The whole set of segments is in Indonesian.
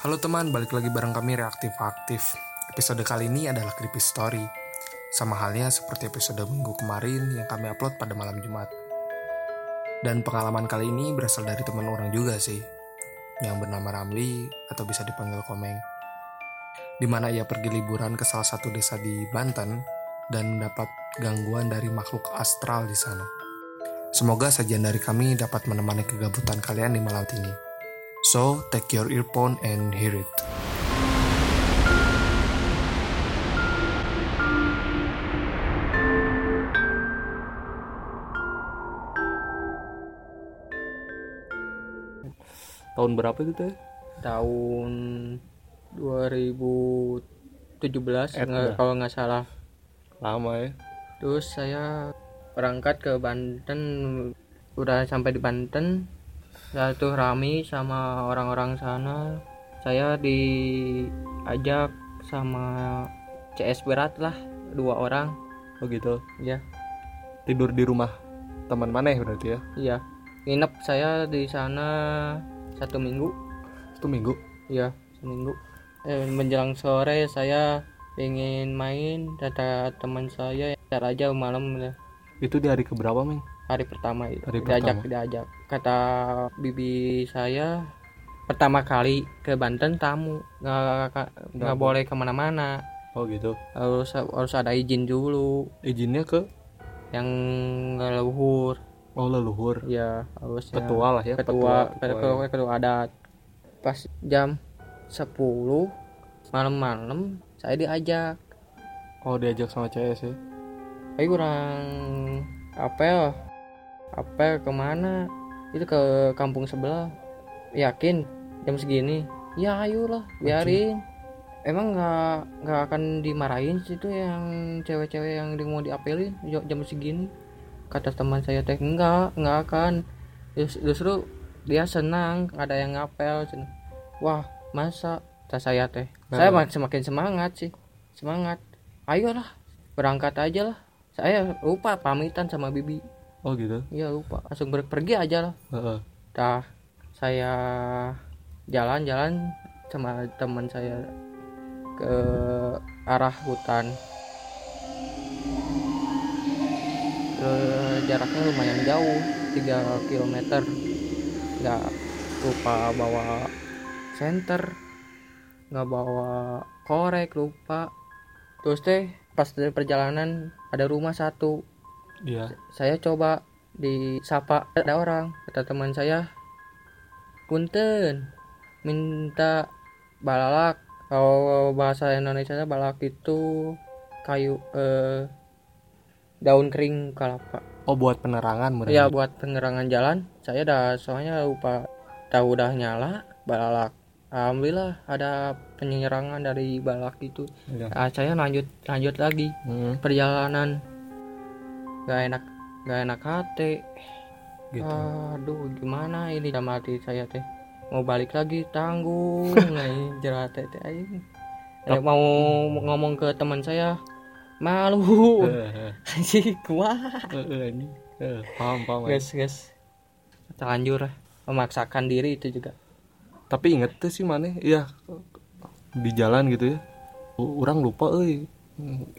Halo teman, balik lagi bareng kami Reaktif Aktif. Episode kali ini adalah Creepy Story. Sama halnya seperti episode minggu kemarin yang kami upload pada malam Jumat. Dan pengalaman kali ini berasal dari teman orang juga sih, yang bernama Ramli atau bisa dipanggil Komeng. Di mana ia pergi liburan ke salah satu desa di Banten dan mendapat gangguan dari makhluk astral di sana. Semoga sajian dari kami dapat menemani kegabutan kalian di malam ini. So, take your earphone and hear it. Tahun berapa itu teh? tahun 2017 Eh, nggak- udah. kalau nggak salah Lama ya. terus saya berangkat ke Banten udah sampai di Banten saya tuh rame sama orang-orang sana saya diajak sama CS berat lah dua orang Oh gitu. ya Tidur di rumah teman mana ya berarti ya? iya nginep saya di sana satu minggu Itu minggu. Iya, seminggu. Eh, menjelang sore saya pengen main, kata teman saya, ntar aja malam ya. Itu di hari keberapa, Meng? Hari pertama itu. Hari diajak, pertama. diajak. Kata bibi saya, pertama kali ke Banten tamu, nggak nggak boleh ke mana-mana, Oh gitu. harus harus ada izin dulu, Izinnya ke yang leluhur, Oh leluhur. ya harusnya. Ketua lah ya. ketua ketua, ketua, ketua adat pas jam 10 malam-malam saya diajak Oh diajak sama CS ya. ayo kurang apel apel ke mana? Itu ke kampung sebelah. Yakin? Jam segini. Ya ayolah biarin. Emang nggak nggak akan dimarahin sih itu yang cewek-cewek yang mau diapelin jam segini. Kata teman saya teh enggak enggak akan. Jus- justru dia senang ada yang ngapel wah masa? Kata saya teh. Saya Nah. mak- semakin semangat sih. Semangat. Ayolah berangkat aja lah. Saya lupa pamitan sama bibi Oh gitu. iya lupa. Langsung ber- pergi aja lah. Dah saya jalan-jalan sama teman saya ke arah hutan. Eh, jaraknya lumayan jauh 3 km nggak lupa bawa senter nggak bawa korek lupa. Terus teh pas dari perjalanan ada rumah satu Iya. saya coba disapa ada orang kata teman saya punten minta balalak. Kalau bahasa Indonesia balak itu kayu eh, daun kering kelapa Oh buat penerangan mereka. ya buat penerangan jalan. Saya dah soalnya lupa tahu udah nyala balalak. Alhamdulillah ada penyerangan dari balak itu. Iya. Ah, saya lanjut lanjut lagi. Hmm, perjalanan gak enak gak enak hati gitu. aduh gimana ini dalam hati saya teh mau balik lagi tanggung nah ini jerat teh aing. Eh, mau ngomong ke teman saya malu Eh, eh, sih kuat eh, eh, ini. Eh, paham paham. guys guys terlanjur memaksakan diri itu juga Tapi inget tuh sih mana? Iya. Di jalan gitu ya. Orang lupa euy.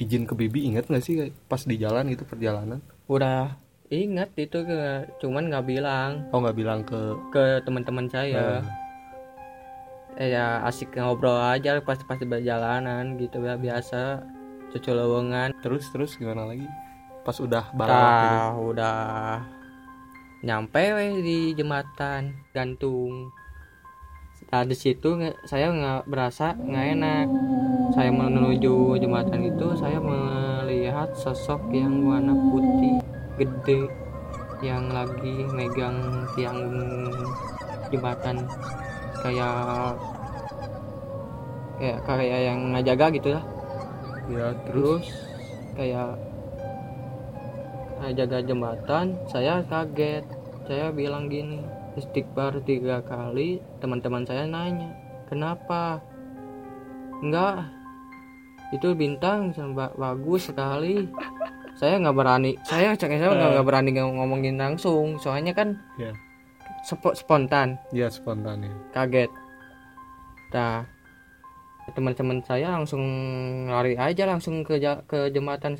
Izin ke bibi inget gak sih pas di jalan gitu perjalanan? udah ingat itu ke cuman nggak bilang. Oh nggak bilang ke? Ke teman-teman saya. Eh, ya asik ngobrol aja pas pas di perjalanan gitu ya biasa. Cucu lowongan. Terus terus gimana lagi? Pas udah barang gitu. Tah, udah nyampe weh di jembatan gantung. Nah di situ saya nggak berasa nggak enak saya menuju jembatan itu saya melihat sosok yang warna putih gede yang lagi megang tiang jembatan. Kayak kayak kayak yang ngajaga gitu lah. Ya terus kayak jaga jembatan saya kaget. Saya bilang gini istighfar tiga kali teman-teman saya nanya kenapa? Enggak itu bintang ba- bagus sekali. Saya nggak berani saya cek saya nggak nggak berani ngomongin langsung. Soalnya kan ya. spo- spontan. Ya spontan ya. Kaget. Nah teman-teman saya langsung lari aja langsung ke ja- ke jembatan.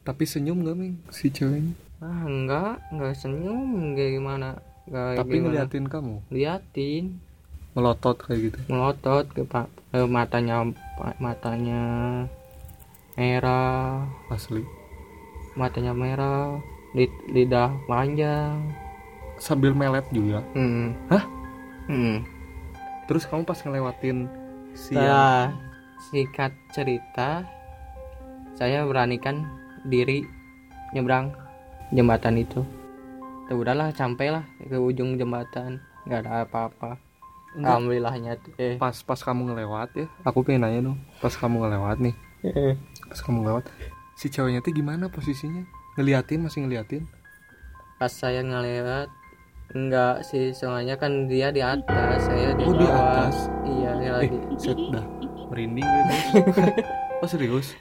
Tapi senyum gak Ming? Si ceweknya? ah enggak enggak senyum. Enggak gimana? Enggak Tapi gimana. ngeliatin kamu? Liatin melotot kayak gitu. melotot ke pak ke matanya matanya merah Asli. matanya merah lid- lidah panjang Sambil melet juga. hmm. Hah? hmm. Terus kamu pas ngelewatin si singkat cerita saya beranikan diri nyebrang jembatan itu Tuh, udahlah sampailah ke ujung jembatan nggak ada apa-apa Enggak. alhamdulillahnya eh. Pas pas kamu ngelewat ya aku pengen nanya dong pas kamu ngelewat nih. Pas kamu ngelewat si ceweknya tuh gimana posisinya? Ngeliatin masih ngeliatin? Pas saya ngelewat enggak sih soalnya kan dia di atas saya di Oh, di bawah. atas? iya dia eh lagi set dah. Merinding gue oh serius?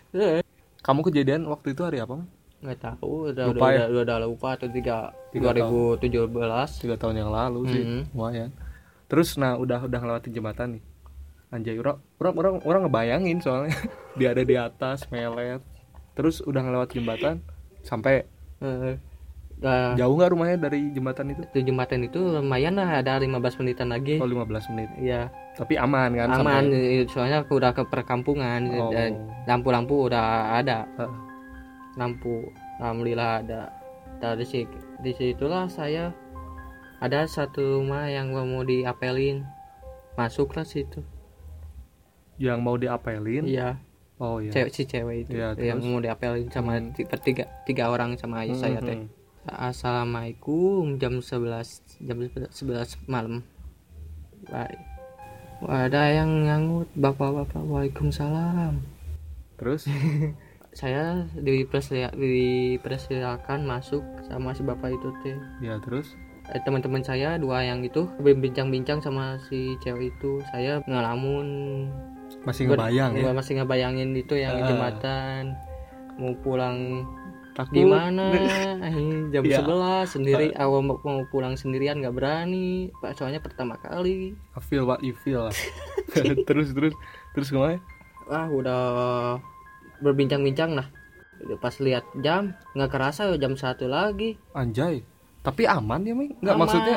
Kamu kejadian waktu itu hari apa nggak tahu udah Lupa udah, ya? udah, udah lupa atau tiga Tiga 2017 tiga tahun yang lalu sih. Mhm. lumayan terus nah udah udah ngelewatin jembatan nih. Anjay orang orang orang orang ngebayangin soalnya. Dia ada di atas melet. Terus udah ngelewat jembatan sampai Eh, nah, jauh nggak rumahnya dari jembatan itu? Itu jembatan itu lumayan lah ada 15 menitan lagi. Oh 15 menit. Iya. Tapi aman kan aman sampai- eh, soalnya aku udah ke perkampungan Oh. dan lampu-lampu udah ada. Heeh. lampu alhamdulillah ada. Dari si di situlah saya ada satu rumah yang mau diapelin. Masuklah situ. Yang mau diapelin? Iya. Oh iya. Cewek si cewek itu. Iya, yang mau diapelin sama Hmm. ti- bertiga tiga orang sama ayah saya Mhm. teh. assalamualaikum jam 11 jam 11 malam. Baik. Wah, ada yang ngangut bapak-bapak waalaikumsalam. Terus? Saya dipersia dipersilakan masuk sama si bapak itu teh. Ya terus Eh, teman-teman saya dua yang itu berbincang-bincang sama si cewek itu. Saya ngalamun masih Ber- ngebayang ya? gua masih ngebayangin itu yang Ah. jembatan. Mau pulang takut. gimana? Jam Iya. 11 sendiri. Awal mau mau pulang sendirian nggak berani. Pak soalnya pertama kali. I feel what you feel lah. terus terus terus ke mana? Wah udah berbincang-bincang lah. Pas lihat jam nggak kerasa jam satu lagi. Anjay tapi aman ya Ming nggak Aman. maksudnya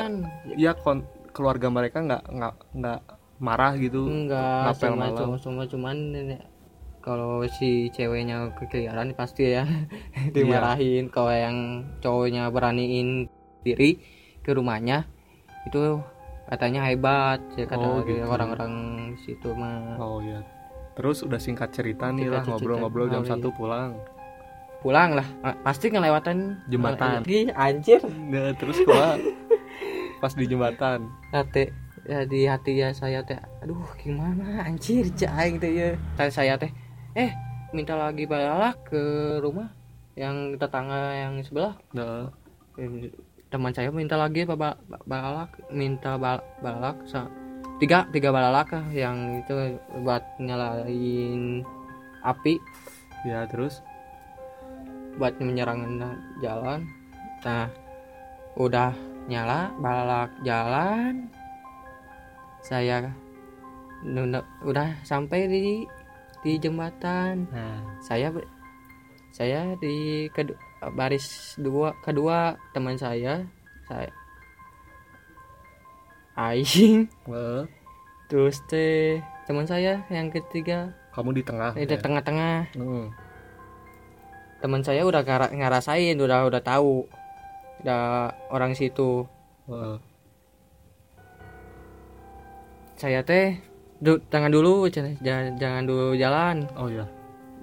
ya kon keluarga mereka nggak nggak nggak marah gitu enggak ngapel cuma cuma cuma cuman kalau si ceweknya kekeliaran pasti ya Iya. dimarahin kalau yang cowoknya beraniin diri ke rumahnya itu katanya hebat ya kata Oh, gitu. orang-orang situ mah oh ya terus udah singkat cerita nih lah ngobrol-ngobrol jam Oh, iya. satu pulang pulang lah. Ah, pasti ngelewatan Jembatan. Ih, anjir. Nah, terus ke mana pas di jembatan. Hati ya di hati ya saya teh aduh gimana? Anjir jaing teh ya. Saya, saya teh eh minta lagi balak ke rumah yang tetangga yang sebelah. Nah, teman saya minta lagi ba- ba- balak minta bal- balak sa- tiga tiga balak lah yang itu buat nyalain api. Ya terus buat menyerang jalan. Nah udah nyala balak jalan. Saya udah sampai di di jembatan. Nah. Saya saya di kedu- baris dua kedua teman saya saya. Aing. Eh, terus teh teman saya yang ketiga. Kamu di tengah di ya? tengah-tengah. Teman saya udah ngerasain udah udah tahu. Udah orang situ. Eh, saya teh du, tangan dulu jangan jangan dulu jalan. Oh ya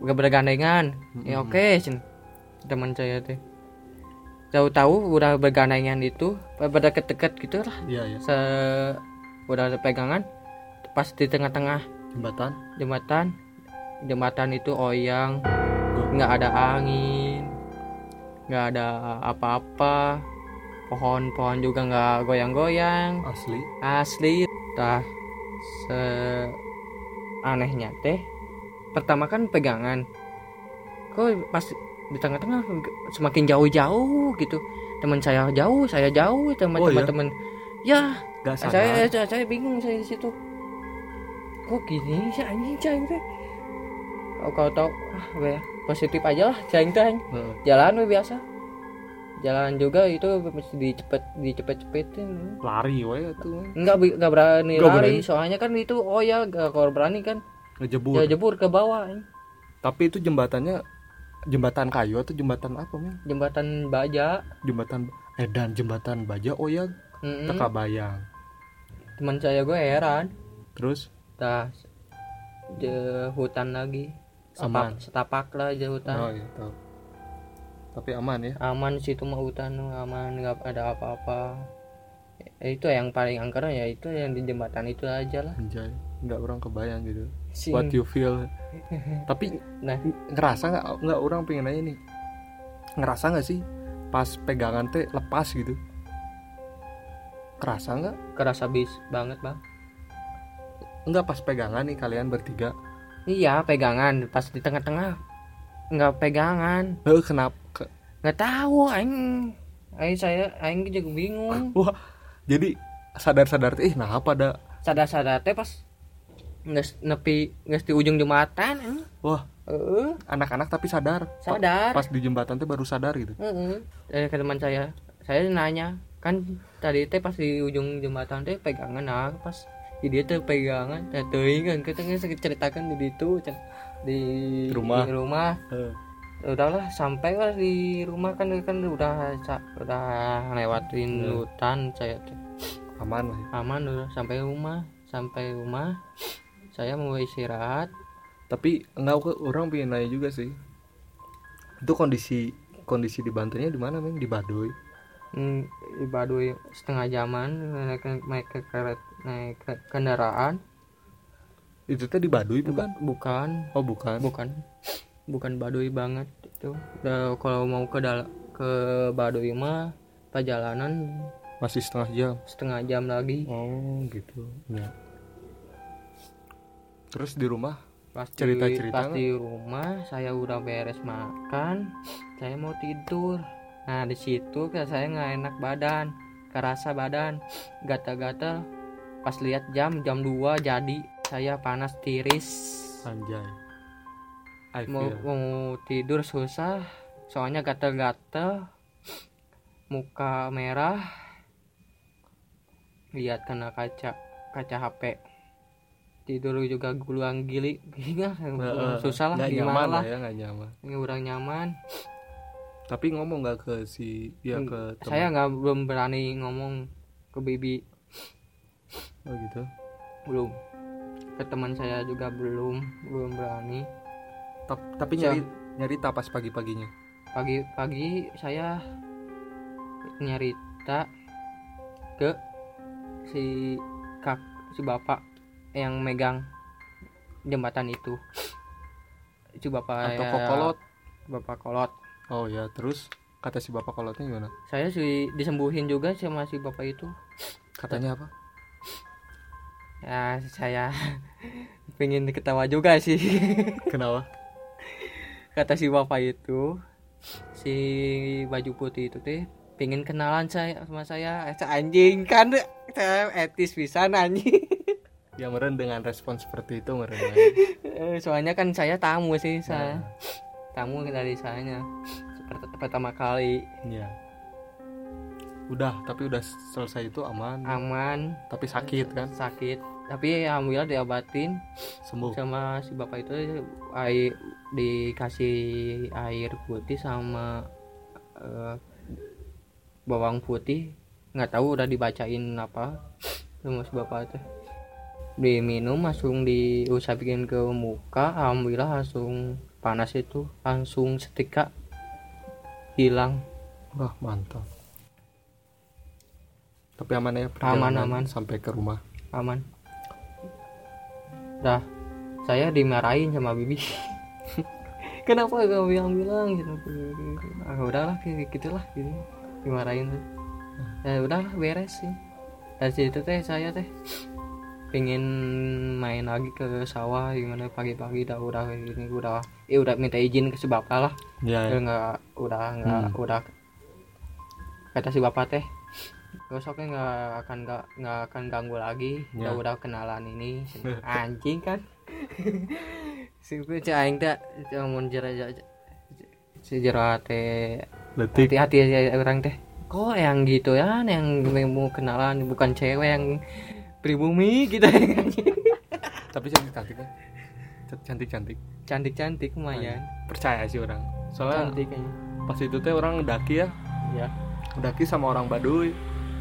gak bergandengan. Ya Mm-mm. oke cenah. teman saya teh. Tahu-tahu udah bergandengan itu pada deket-deket gitu lah iya. Ya se udah ada pegangan pas di tengah-tengah. Jembatan. Jembatan. Jembatan itu oyang nggak ada angin nggak ada apa-apa. Pohon-pohon juga nggak goyang-goyang. Asli. Asli. Tah se anehnya teh pertama kan pegangan. Kok pas di tengah-tengah semakin jauh-jauh gitu. Teman saya jauh saya jauh teman Oh, iya? teman teman ya Gak sadar. saya, saya saya bingung saya di situ. Kok gini sih anjing cing teh oh, kau tau ah positif aja lah cing teh. Heeh. jalan we biasa jalan juga itu mesti dicepet dicepet cepetin lari wae tuh Enggak bi- enggak berani Nggak lari, berani. soalnya kan itu oh ya gak kalau berani kan ngejebur ya jebur ke bawah tapi itu jembatannya jembatan kayu atau jembatan apa men jembatan baja. jembatan eh dan jembatan baja oh ya Mm-mm. teka bayang Teman saya gue heran, terus je hutan lagi. Aman. Setapak, lah je hutan. oh iya tahu tapi aman ya Aman situ mah hutan aman nggak ada apa-apa. Eh, itu yang paling angker ya itu yang di jembatan itu aja lah. anjay nggak orang kebayang gitu Sing. what you feel tapi Nah, ngerasa nggak nggak orang pengen nanya nih ngerasa nggak sih pas pegangan teh lepas gitu kerasa nggak kerasa bis banget bang. nggak pas pegangan nih kalian bertiga Iya pegangan. Pas di tengah-tengah nggak pegangan. Eh kenapa ke- nggak tahu aing. Aing saya aing juga bingung. Wah jadi sadar-sadar teh, ih nah apa ada sadar-sadar teh pas nges nepi nges di ujung jembatan anjing. wah. Heeh, anak-anak tapi sadar. Pa- sadar. pas di jembatan teh baru sadar gitu. Heeh. Eh, ke teman saya. Saya nanya kan tadi teh pas di ujung jembatan teh pegangan nah pas di dia teh pegangan teh teuing kan kita nggak ceritakan di itu di Rumah. di rumah Eh, udahlah sampai lah di rumah kan kan udah udah lewatin Ya. hutan saya aman lah ya. aman udah sampai rumah sampai rumah saya mau istirahat tapi nggak ke- orang pengen nanya juga sih. Itu kondisi kondisi di Bantennya di mana men di Baduy. Hmm, di Baduy setengah jaman naik naik ke keret naik ke kendaraan. Itu teh di Baduy bukan bukan. Oh bukan. Bukan. Bukan Baduy banget itu. Kalau mau ke dal ke Baduy mah perjalanan masih setengah jam? setengah jam lagi. Oh gitu. Ya. Terus di rumah? Pas di- Cerita-cerita pas di rumah saya udah beres makan saya mau tidur. Nah di situ saya nggak enak badan kerasa badan gatal-gatal pas lihat jam jam 2 jadi saya panas tiris. Anjay. I mau feel. mau tidur susah soalnya gatal-gatal muka merah lihat kena kaca kaca HP tidur juga guluang gili eh, susah lah gimana nyaman lah. ya nggak nyaman. Ini udah nyaman. Tapi ngomong nggak ke si ya ke saya nggak belum berani ngomong ke bibi oh gitu. Belum. Ke teman saya juga belum belum berani. Tap- tapi Siap. nyari nyarita pas pagi-paginya? Pagi-pagi saya nyarita ke si kak si bapak yang megang jembatan itu. Si bapak atau ya, kokolot? bapak kolot. Oh ya terus? Kata si bapak kolotnya gimana? Saya sih disembuhin juga sama si bapak itu. Katanya apa ya saya pengen ketawa juga sih. Kenapa? Kata si bapak itu si baju putih itu teh pengen kenalan saya sama saya. Eh, anjing kan saya etis bisa anjing. Ya meren dengan respon seperti itu meren. Eh, soalnya kan saya tamu sih Nah. saya tamu dari saya seperti pertama kali. Ya udah tapi udah selesai itu aman. Aman. Tapi sakit kan? Sakit. Tapi alhamdulillah diobatin. Sembuh. Sama si bapak itu air dikasih air putih sama eh, bawang putih. Nggak tahu udah dibacain apa sama si bapak itu. Diminum langsung diusahain ke muka. Alhamdulillah langsung panas itu langsung setika hilang. Wah mantap tapi aman ya Aman, aman. sampai ke rumah. Aman. Dah saya dimarahin sama bibi. Kenapa gak bilang-bilang gitu? Ah udahlah gitulah gitu dimarahin tuh. Ya udahlah beres sih. Dari situ teh saya teh pengen main lagi ke sawah gimana pagi-pagi udah udah gini udah eh udah minta izin ke si bapak lah. Ya, Udah nggak udah nggak Hmm. udah. Kata si bapak teh besoknya nggak akan nggak akan ganggu lagi Ya. udah udah kenalan ini anjing kan sih gue aing tak mun jera si jera teh Letik. hati-hati ya orang teh kok yang gitu ya yang mau kenalan bukan cewek yang pribumi gitu Tapi cantik-cantik ya. Cantik-cantik. cantik-cantik lumayan Percaya sih orang. Soalnya cantik pas itu teh orang daki ya. ya Daki sama orang Baduy.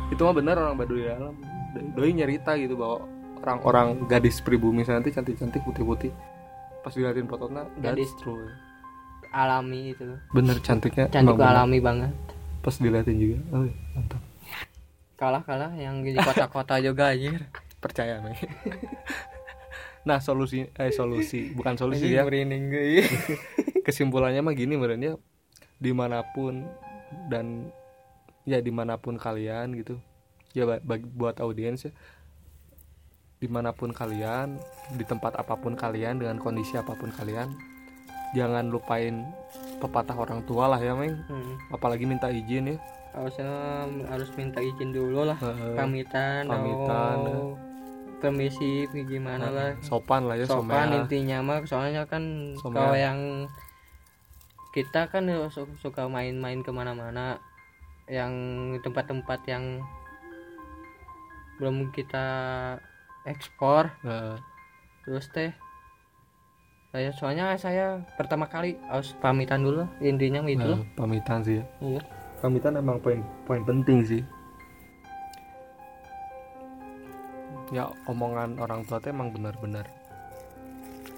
Itu mah bener orang Baduy dalam. Doi nyerita gitu bahwa orang-orang gadis pribumi sana tuh cantik-cantik putih-putih. Pas diliatin fotonya Gadis. true. alami itu Bener cantiknya. cantik alami banget Pas diliatin juga. Oh, mantap. kalah kalah yang di kota-kota juga anjir Percaya nih. nah solusi eh solusi bukan solusi ya kesimpulannya mah gini merenya di mana pun dan ya di mana pun kalian gitu. Ya ba- bagi buat audiens ya. Di mana pun kalian di tempat apa pun kalian dengan kondisi apa pun kalian jangan lupain pepatah orang tua lah ya meng. Hmm. apalagi minta izin ya. Harusnya harus minta izin dulu lah. Heeh. pamitan Pamitan, oh, permisi gimana lah. Sopan lah ya sopan somea. intinya mah soalnya kan kalau yang kita kan su- suka main-main ke mana-mana yang tempat-tempat yang belum kita ekspor Heeh. terus teh saya soalnya saya pertama kali harus pamitan dulu intinya itu Nah, pamitan sih ya iya pamitan emang poin poin penting sih ya omongan orang tua tuh emang benar-benar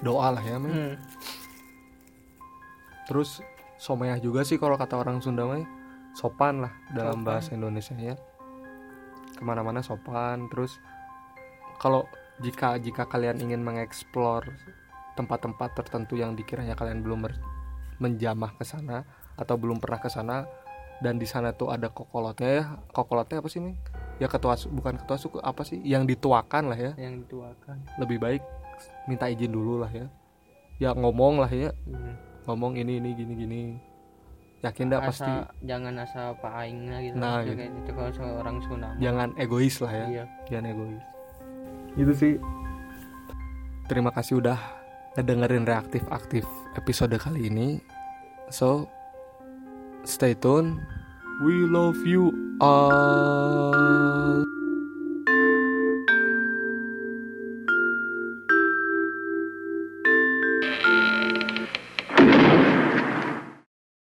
doa lah ya Meng. Hmm. terus someah juga sih kalau kata orang Sunda mah sopan lah dalam Sopan. bahasa Indonesia ya. Ke mana-mana sopan terus kalau jika jika kalian ingin mengeksplor tempat-tempat tertentu yang dikiranya kalian belum menjamah ke sana atau belum pernah ke sana dan di sana tuh ada kokolotnya ya. Kokolotnya apa sih Ming? ya ketua bukan ketua suku apa sih? Yang dituakan lah ya. Yang dituakan. Lebih baik minta izin dulu lah ya. Ya ngomong lah ya. Hmm. ngomong ini ini gini gini yakin dah pasti. jangan asa apa aingnya gitu. Nah, gitu. gitu kalau seorang Sunda. Mah. jangan egois lah ya. Iya. Jangan egois. Itu sih. Terima kasih udah ngedengerin reaktif aktif episode kali ini. So stay tune. We love you all